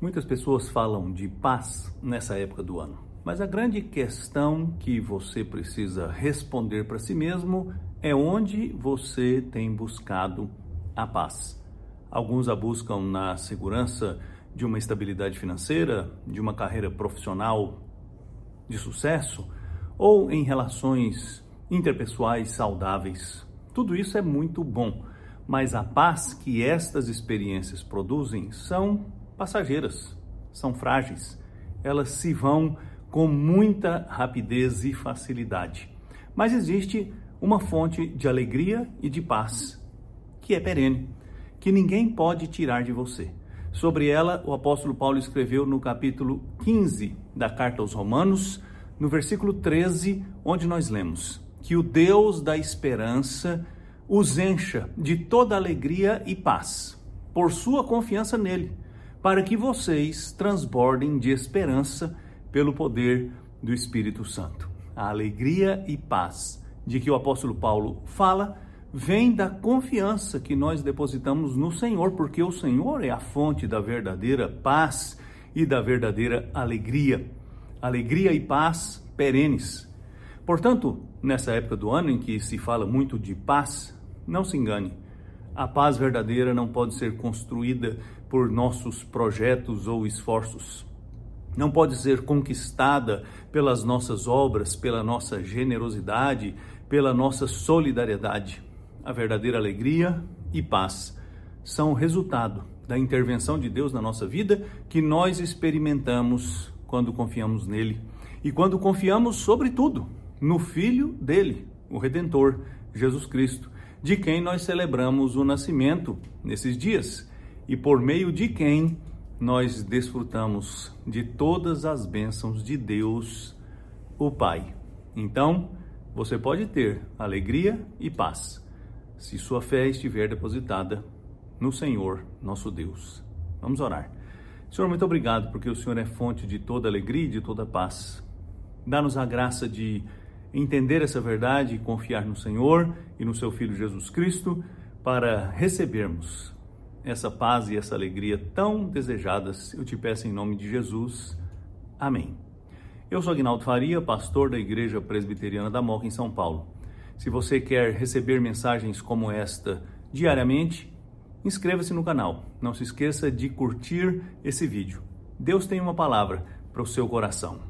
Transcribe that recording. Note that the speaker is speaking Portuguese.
Muitas pessoas falam de paz nessa época do ano, mas a grande questão que você precisa responder para si mesmo é onde você tem buscado a paz. Alguns a buscam na segurança de uma estabilidade financeira, de uma carreira profissional de sucesso ou em relações interpessoais saudáveis. Tudo isso é muito bom, mas a paz que estas experiências produzem são passageiras, são frágeis. Elas se vão com muita rapidez e facilidade. Mas existe uma fonte de alegria e de paz que é perene, que ninguém pode tirar de você. Sobre ela, o apóstolo Paulo escreveu no capítulo 15 da carta aos Romanos, no versículo 13, onde nós lemos: Que o Deus da esperança os encha de toda alegria e paz, por sua confiança nele, para que vocês transbordem de esperança pelo poder do Espírito Santo. A alegria e paz de que o apóstolo Paulo fala vem da confiança que nós depositamos no Senhor, porque o Senhor é a fonte da verdadeira paz e da verdadeira alegria. Alegria e paz perenes. Portanto, nessa época do ano em que se fala muito de paz, não se engane. A paz verdadeira não pode ser construída por nossos projetos ou esforços. Não pode ser conquistada pelas nossas obras, pela nossa generosidade, pela nossa solidariedade. A verdadeira alegria e paz são o resultado da intervenção de Deus na nossa vida que nós experimentamos quando confiamos nele. E quando confiamos, sobretudo, no Filho dele, o Redentor, Jesus Cristo, de quem nós celebramos o nascimento nesses dias e por meio de quem nós desfrutamos de todas as bênçãos de Deus, o Pai. Então, você pode ter alegria e paz se sua fé estiver depositada no Senhor, nosso Deus. Vamos orar. Senhor, muito obrigado porque o Senhor é fonte de toda alegria e de toda paz. Dá-nos a graça de entender essa verdade e confiar no Senhor e no seu Filho Jesus Cristo para recebermos essa paz e essa alegria tão desejadas. Eu te peço em nome de Jesus. Amém. Eu sou Agnaldo Faria, pastor da Igreja Presbiteriana da Moca, em São Paulo. Se você quer receber mensagens como esta diariamente, inscreva-se no canal. Não se esqueça de curtir esse vídeo. Deus tem uma palavra para o seu coração.